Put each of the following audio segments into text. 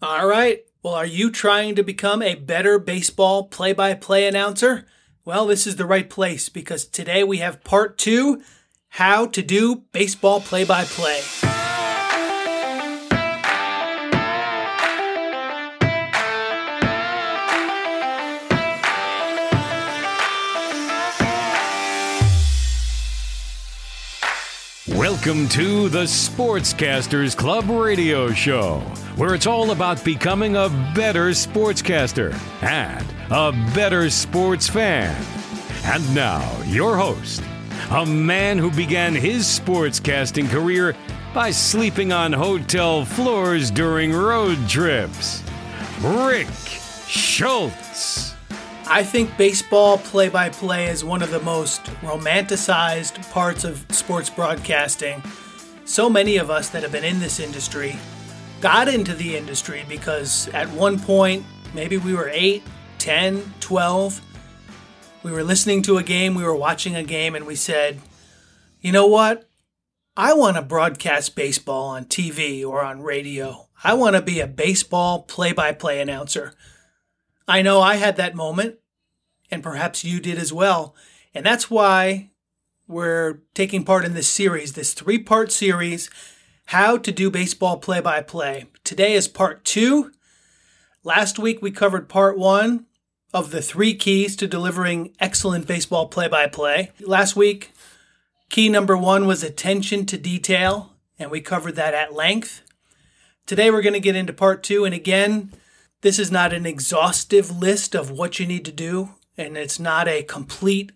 All right. Well, are you trying to become a better baseball play by play announcer? Well, this is the right place because today we have part two how to do baseball play by play. Welcome to the Sportscasters Club radio show, where it's all about becoming a better sportscaster and a better sports fan. And now, your host, a man who began his sportscasting career by sleeping on hotel floors during road trips, Rick Schultz. I think baseball play by play is one of the most romanticized parts of sports broadcasting. So many of us that have been in this industry got into the industry because at one point, maybe we were 8, 10, 12, we were listening to a game, we were watching a game, and we said, you know what? I want to broadcast baseball on TV or on radio. I want to be a baseball play by play announcer. I know I had that moment, and perhaps you did as well. And that's why we're taking part in this series, this three part series, How to Do Baseball Play by Play. Today is part two. Last week we covered part one of the three keys to delivering excellent baseball play by play. Last week, key number one was attention to detail, and we covered that at length. Today we're going to get into part two, and again, this is not an exhaustive list of what you need to do, and it's not a complete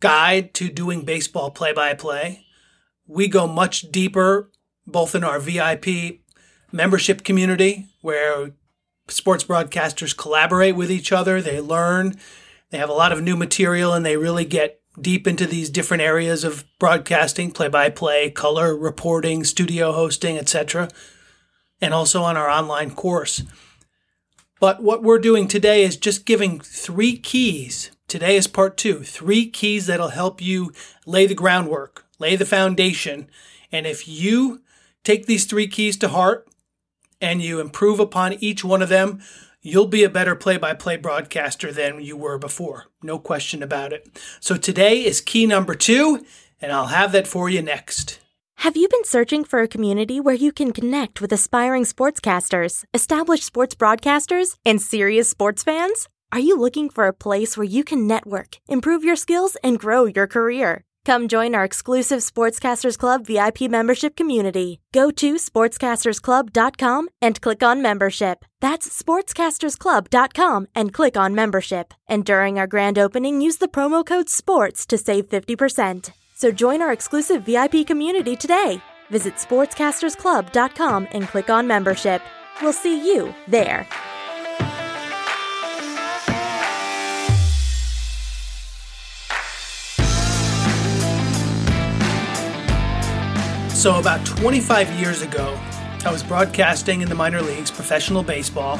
guide to doing baseball play by play. We go much deeper, both in our VIP membership community, where sports broadcasters collaborate with each other, they learn, they have a lot of new material, and they really get deep into these different areas of broadcasting play by play, color reporting, studio hosting, etc. And also on our online course. But what we're doing today is just giving three keys. Today is part two. Three keys that'll help you lay the groundwork, lay the foundation. And if you take these three keys to heart and you improve upon each one of them, you'll be a better play by play broadcaster than you were before. No question about it. So today is key number two, and I'll have that for you next. Have you been searching for a community where you can connect with aspiring sportscasters, established sports broadcasters, and serious sports fans? Are you looking for a place where you can network, improve your skills, and grow your career? Come join our exclusive Sportscasters Club VIP membership community. Go to sportscastersclub.com and click on membership. That's sportscastersclub.com and click on membership. And during our grand opening, use the promo code SPORTS to save 50%. So join our exclusive VIP community today. Visit sportscastersclub.com and click on membership. We'll see you there. So, about 25 years ago, I was broadcasting in the minor leagues, professional baseball,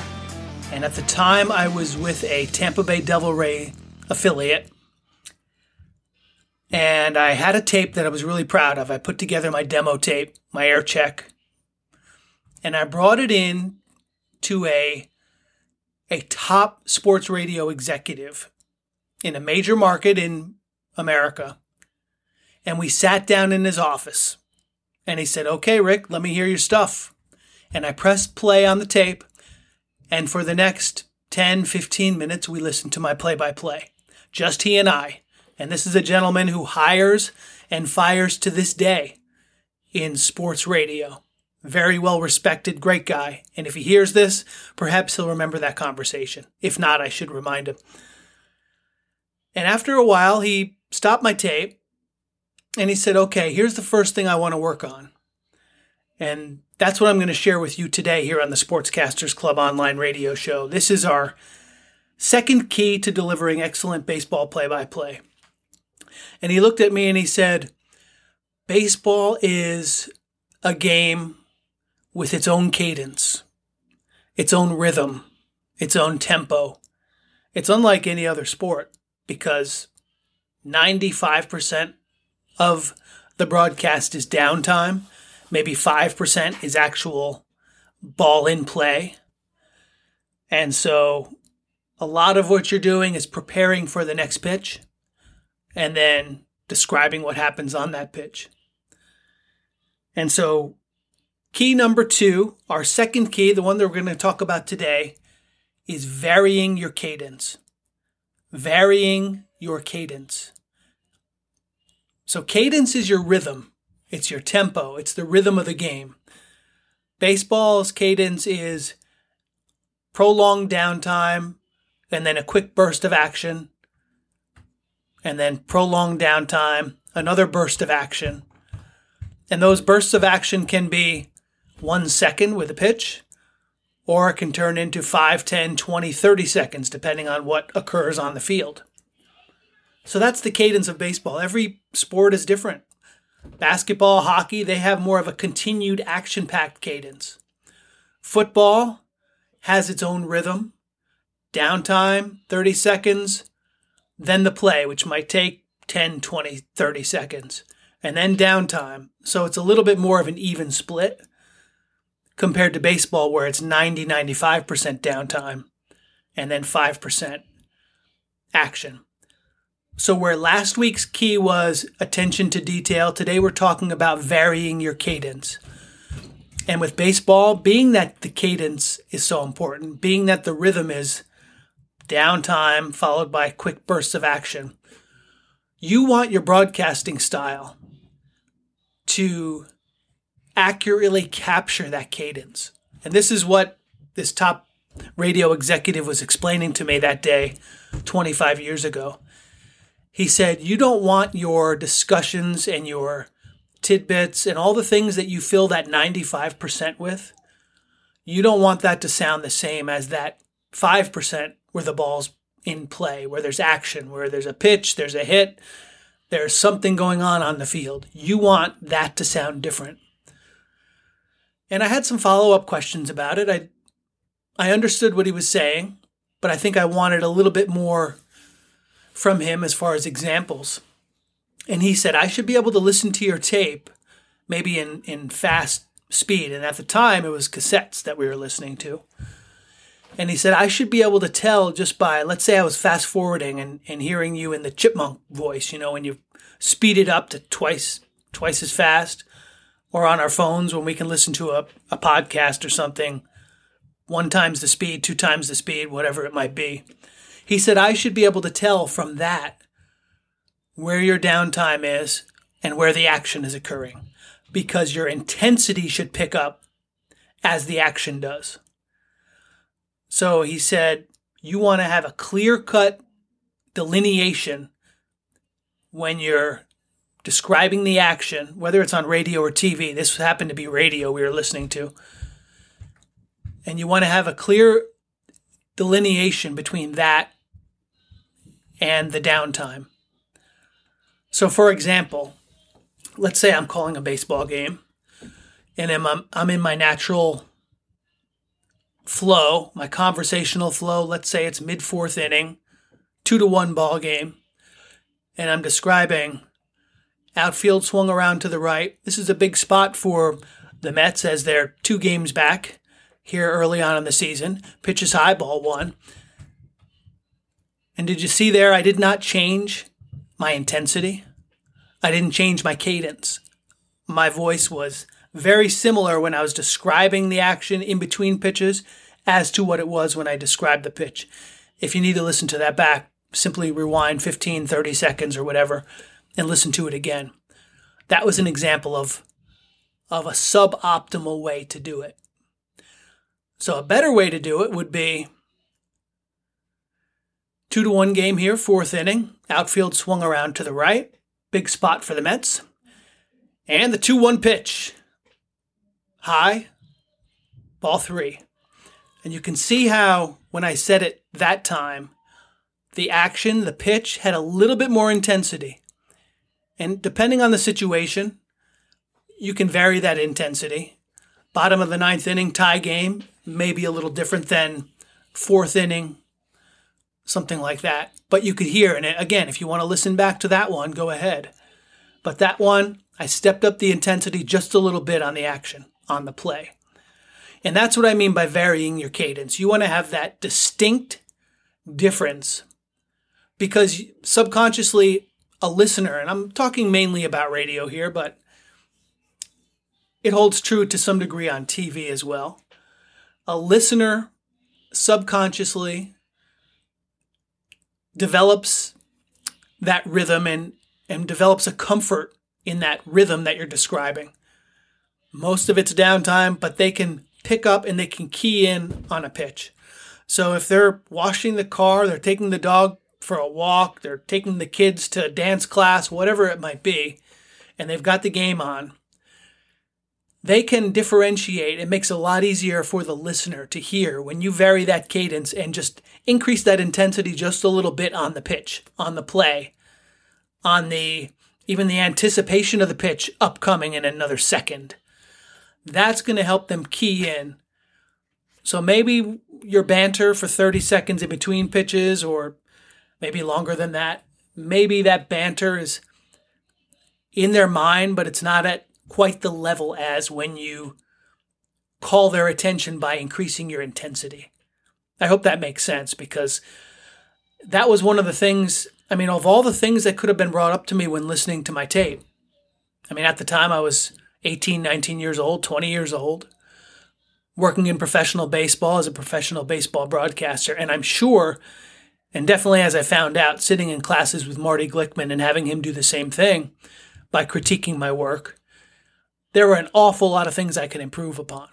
and at the time I was with a Tampa Bay Devil Ray affiliate. And I had a tape that I was really proud of. I put together my demo tape, my air check, and I brought it in to a a top sports radio executive in a major market in America. And we sat down in his office and he said, Okay, Rick, let me hear your stuff. And I pressed play on the tape. And for the next 10, 15 minutes, we listened to my play by play. Just he and I. And this is a gentleman who hires and fires to this day in sports radio. Very well respected, great guy. And if he hears this, perhaps he'll remember that conversation. If not, I should remind him. And after a while, he stopped my tape and he said, Okay, here's the first thing I want to work on. And that's what I'm going to share with you today here on the Sportscasters Club online radio show. This is our second key to delivering excellent baseball play by play. And he looked at me and he said, Baseball is a game with its own cadence, its own rhythm, its own tempo. It's unlike any other sport because 95% of the broadcast is downtime, maybe 5% is actual ball in play. And so a lot of what you're doing is preparing for the next pitch and then describing what happens on that pitch. And so, key number two, our second key, the one that we're going to talk about today, is varying your cadence. Varying your cadence. So, cadence is your rhythm, it's your tempo, it's the rhythm of the game. Baseball's cadence is prolonged downtime and then a quick burst of action, and then prolonged downtime, another burst of action. And those bursts of action can be one second with a pitch, or it can turn into 5, 10, 20, 30 seconds, depending on what occurs on the field. So that's the cadence of baseball. Every sport is different. Basketball, hockey, they have more of a continued action packed cadence. Football has its own rhythm downtime, 30 seconds, then the play, which might take 10, 20, 30 seconds, and then downtime. So it's a little bit more of an even split compared to baseball, where it's 90, 95% downtime and then 5% action. So, where last week's key was attention to detail, today we're talking about varying your cadence. And with baseball, being that the cadence is so important, being that the rhythm is downtime followed by quick bursts of action. You want your broadcasting style to accurately capture that cadence. And this is what this top radio executive was explaining to me that day 25 years ago. He said, You don't want your discussions and your tidbits and all the things that you fill that 95% with. You don't want that to sound the same as that 5% where the ball's in play, where there's action, where there's a pitch, there's a hit, there's something going on on the field. You want that to sound different. And I had some follow up questions about it. I, I understood what he was saying, but I think I wanted a little bit more from him as far as examples. And he said, I should be able to listen to your tape, maybe in, in fast speed. And at the time, it was cassettes that we were listening to. And he said, I should be able to tell just by, let's say I was fast forwarding and, and hearing you in the chipmunk voice, you know, when you speed it up to twice, twice as fast, or on our phones when we can listen to a, a podcast or something, one times the speed, two times the speed, whatever it might be. He said, I should be able to tell from that where your downtime is and where the action is occurring because your intensity should pick up as the action does. So he said, you want to have a clear cut delineation when you're describing the action, whether it's on radio or TV. This happened to be radio we were listening to. And you want to have a clear delineation between that and the downtime. So, for example, let's say I'm calling a baseball game and I'm, I'm in my natural flow, my conversational flow, let's say it's mid fourth inning, two to one ball game, and I'm describing outfield swung around to the right. This is a big spot for the Mets as they're two games back here early on in the season. Pitches high, ball one. And did you see there? I did not change my intensity. I didn't change my cadence. My voice was very similar when I was describing the action in between pitches as to what it was when I described the pitch. If you need to listen to that back, simply rewind 15, 30 seconds or whatever and listen to it again. That was an example of, of a suboptimal way to do it. So, a better way to do it would be two to one game here, fourth inning. Outfield swung around to the right. Big spot for the Mets. And the 2 1 pitch high, ball three. And you can see how, when I said it that time, the action, the pitch had a little bit more intensity. And depending on the situation, you can vary that intensity. Bottom of the ninth inning tie game may be a little different than fourth inning, something like that. But you could hear, and again, if you want to listen back to that one, go ahead. But that one, I stepped up the intensity just a little bit on the action on the play. And that's what I mean by varying your cadence. You want to have that distinct difference because subconsciously, a listener, and I'm talking mainly about radio here, but it holds true to some degree on TV as well. A listener subconsciously develops that rhythm and, and develops a comfort in that rhythm that you're describing. Most of it's downtime, but they can pick up and they can key in on a pitch. So if they're washing the car, they're taking the dog for a walk, they're taking the kids to a dance class, whatever it might be, and they've got the game on, they can differentiate. It makes it a lot easier for the listener to hear when you vary that cadence and just increase that intensity just a little bit on the pitch, on the play, on the even the anticipation of the pitch upcoming in another second. That's going to help them key in. So maybe your banter for 30 seconds in between pitches or maybe longer than that. Maybe that banter is in their mind, but it's not at quite the level as when you call their attention by increasing your intensity. I hope that makes sense because that was one of the things, I mean, of all the things that could have been brought up to me when listening to my tape. I mean, at the time I was 18, 19 years old, 20 years old, working in professional baseball as a professional baseball broadcaster. And I'm sure, and definitely as I found out, sitting in classes with Marty Glickman and having him do the same thing by critiquing my work, there were an awful lot of things I could improve upon.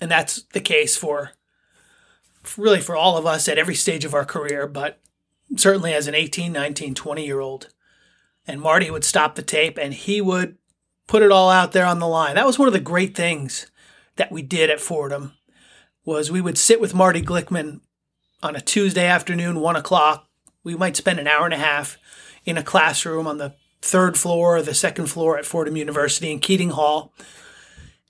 And that's the case for really for all of us at every stage of our career, but certainly as an 18, 19, 20 year old. And Marty would stop the tape and he would put it all out there on the line. That was one of the great things that we did at Fordham was we would sit with Marty Glickman on a Tuesday afternoon, one o'clock. We might spend an hour and a half in a classroom on the third floor or the second floor at Fordham University in Keating Hall.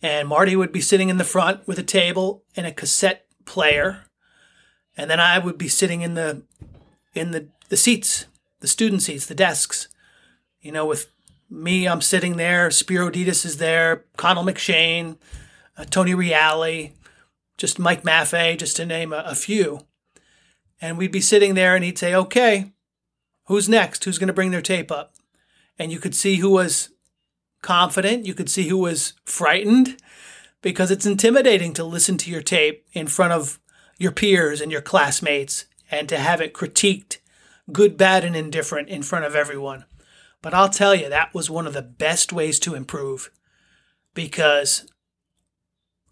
And Marty would be sitting in the front with a table and a cassette player. And then I would be sitting in the in the, the seats, the student seats, the desks, you know, with me, I'm sitting there. Spero Dedes is there. Connell McShane, uh, Tony Reale, just Mike Maffey, just to name a, a few. And we'd be sitting there and he'd say, okay, who's next? Who's going to bring their tape up? and you could see who was confident, you could see who was frightened, because it's intimidating to listen to your tape in front of your peers and your classmates and to have it critiqued, good, bad, and indifferent, in front of everyone. But I'll tell you, that was one of the best ways to improve because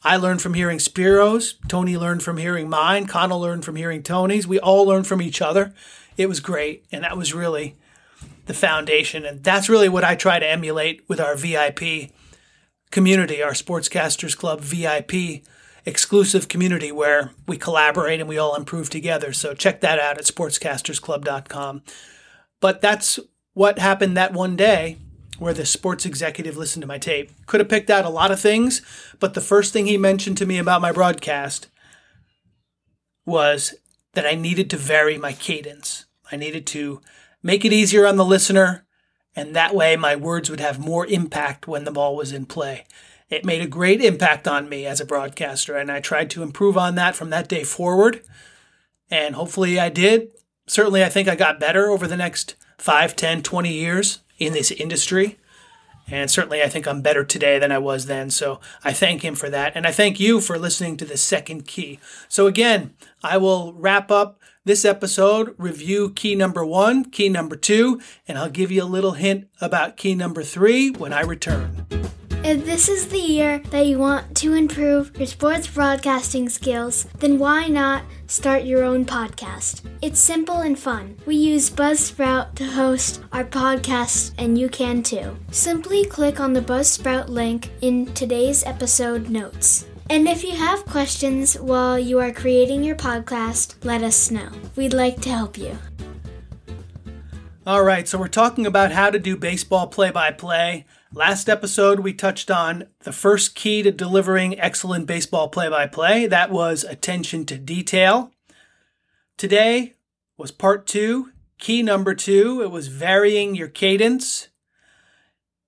I learned from hearing Spero's, Tony learned from hearing mine, Connell learned from hearing Tony's. We all learned from each other. It was great. And that was really the foundation. And that's really what I try to emulate with our VIP community, our Sportscasters Club VIP exclusive community where we collaborate and we all improve together. So check that out at sportscastersclub.com. But that's what happened that one day where the sports executive listened to my tape. Could have picked out a lot of things, but the first thing he mentioned to me about my broadcast was that I needed to vary my cadence. I needed to make it easier on the listener, and that way my words would have more impact when the ball was in play. It made a great impact on me as a broadcaster, and I tried to improve on that from that day forward. And hopefully I did. Certainly, I think I got better over the next 5, 10, 20 years in this industry. And certainly, I think I'm better today than I was then. So I thank him for that. And I thank you for listening to the second key. So, again, I will wrap up this episode, review key number one, key number two, and I'll give you a little hint about key number three when I return. If this is the year that you want to improve your sports broadcasting skills, then why not start your own podcast? It's simple and fun. We use Buzzsprout to host our podcast, and you can too. Simply click on the Buzzsprout link in today's episode notes. And if you have questions while you are creating your podcast, let us know. We'd like to help you. All right, so we're talking about how to do baseball play by play. Last episode, we touched on the first key to delivering excellent baseball play by play. That was attention to detail. Today was part two, key number two. It was varying your cadence.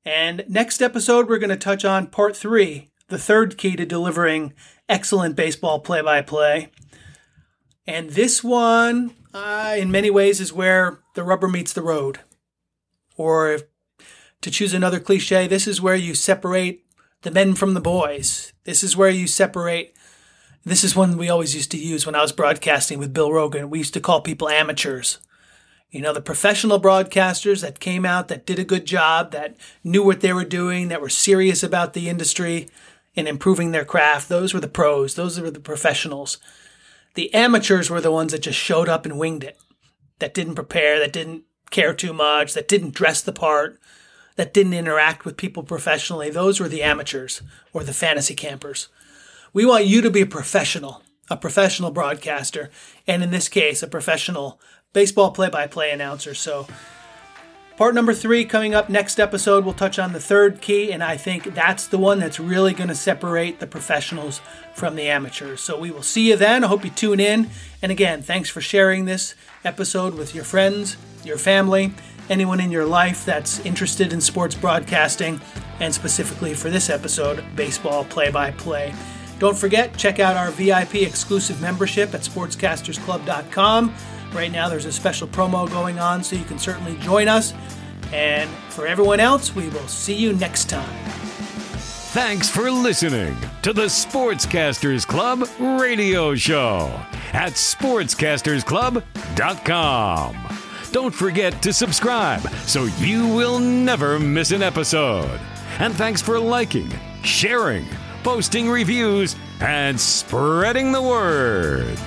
And next episode, we're going to touch on part three, the third key to delivering excellent baseball play by play. And this one, uh, in many ways, is where the rubber meets the road. Or to choose another cliche, this is where you separate the men from the boys. This is where you separate. This is one we always used to use when I was broadcasting with Bill Rogan. We used to call people amateurs. You know, the professional broadcasters that came out, that did a good job, that knew what they were doing, that were serious about the industry and improving their craft. Those were the pros. Those were the professionals. The amateurs were the ones that just showed up and winged it, that didn't prepare, that didn't care too much, that didn't dress the part, that didn't interact with people professionally. Those were the amateurs or the fantasy campers. We want you to be a professional, a professional broadcaster, and in this case, a professional baseball play by play announcer. So, part number three coming up next episode, we'll touch on the third key, and I think that's the one that's really going to separate the professionals from the amateurs. So, we will see you then. I hope you tune in. And again, thanks for sharing this episode with your friends, your family anyone in your life that's interested in sports broadcasting, and specifically for this episode, baseball play by play. Don't forget, check out our VIP exclusive membership at sportscastersclub.com. Right now, there's a special promo going on, so you can certainly join us. And for everyone else, we will see you next time. Thanks for listening to the Sportscasters Club radio show at sportscastersclub.com. Don't forget to subscribe so you will never miss an episode. And thanks for liking, sharing, posting reviews, and spreading the word.